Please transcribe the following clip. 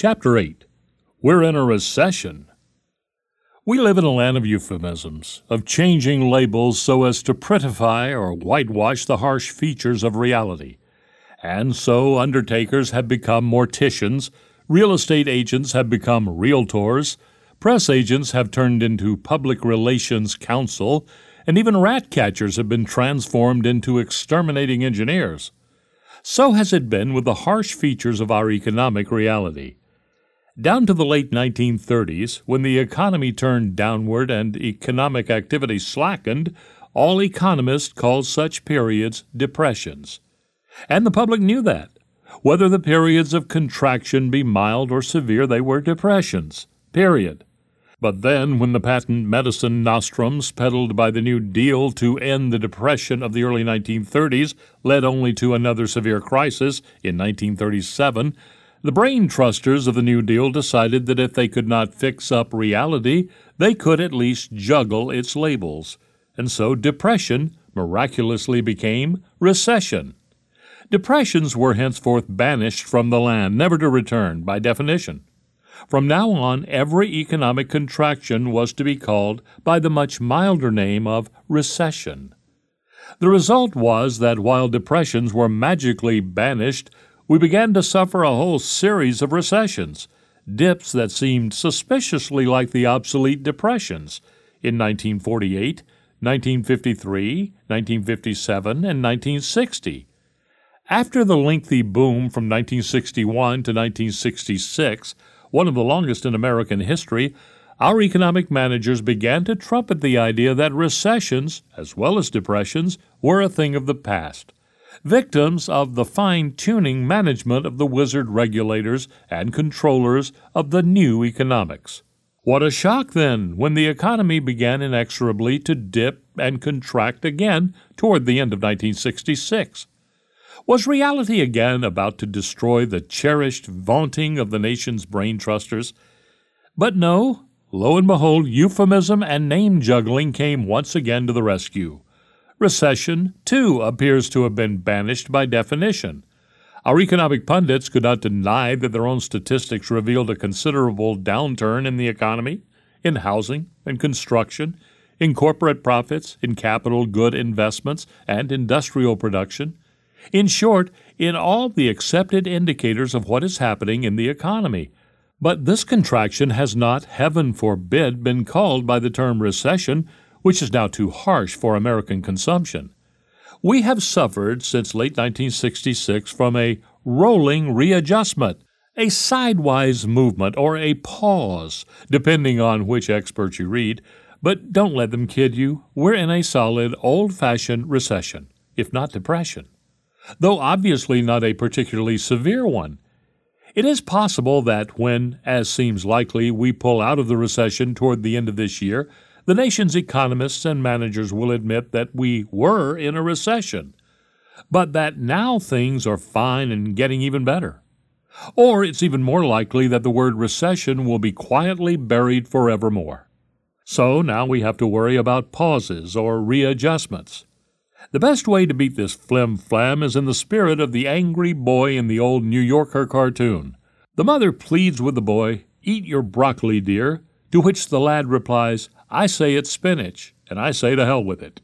Chapter 8 We're in a Recession. We live in a land of euphemisms, of changing labels so as to prettify or whitewash the harsh features of reality. And so undertakers have become morticians, real estate agents have become realtors, press agents have turned into public relations counsel, and even rat catchers have been transformed into exterminating engineers. So has it been with the harsh features of our economic reality. Down to the late 1930s, when the economy turned downward and economic activity slackened, all economists called such periods depressions. And the public knew that. Whether the periods of contraction be mild or severe, they were depressions. Period. But then, when the patent medicine nostrums peddled by the New Deal to end the Depression of the early 1930s led only to another severe crisis in 1937, the brain trusters of the New Deal decided that if they could not fix up reality, they could at least juggle its labels. And so depression miraculously became recession. Depressions were henceforth banished from the land, never to return, by definition. From now on, every economic contraction was to be called by the much milder name of recession. The result was that while depressions were magically banished, we began to suffer a whole series of recessions, dips that seemed suspiciously like the obsolete depressions in 1948, 1953, 1957, and 1960. After the lengthy boom from 1961 to 1966, one of the longest in American history, our economic managers began to trumpet the idea that recessions, as well as depressions, were a thing of the past, victims of the fine tuning management of the wizard regulators and controllers of the new economics. What a shock, then, when the economy began inexorably to dip and contract again toward the end of 1966. Was reality again about to destroy the cherished vaunting of the nation's brain trusters? But no, lo and behold, euphemism and name juggling came once again to the rescue. Recession, too, appears to have been banished by definition. Our economic pundits could not deny that their own statistics revealed a considerable downturn in the economy, in housing and construction, in corporate profits, in capital good investments, and industrial production. In short, in all the accepted indicators of what is happening in the economy. But this contraction has not, heaven forbid, been called by the term recession, which is now too harsh for American consumption. We have suffered since late 1966 from a rolling readjustment, a sidewise movement, or a pause, depending on which experts you read. But don't let them kid you. We're in a solid, old fashioned recession, if not depression though obviously not a particularly severe one. It is possible that when, as seems likely, we pull out of the recession toward the end of this year, the nation's economists and managers will admit that we were in a recession, but that now things are fine and getting even better. Or it's even more likely that the word recession will be quietly buried forevermore. So now we have to worry about pauses or readjustments. The best way to beat this flim flam is in the spirit of the angry boy in the old New Yorker cartoon. The mother pleads with the boy, Eat your broccoli, dear, to which the lad replies, I say it's spinach, and I say to hell with it.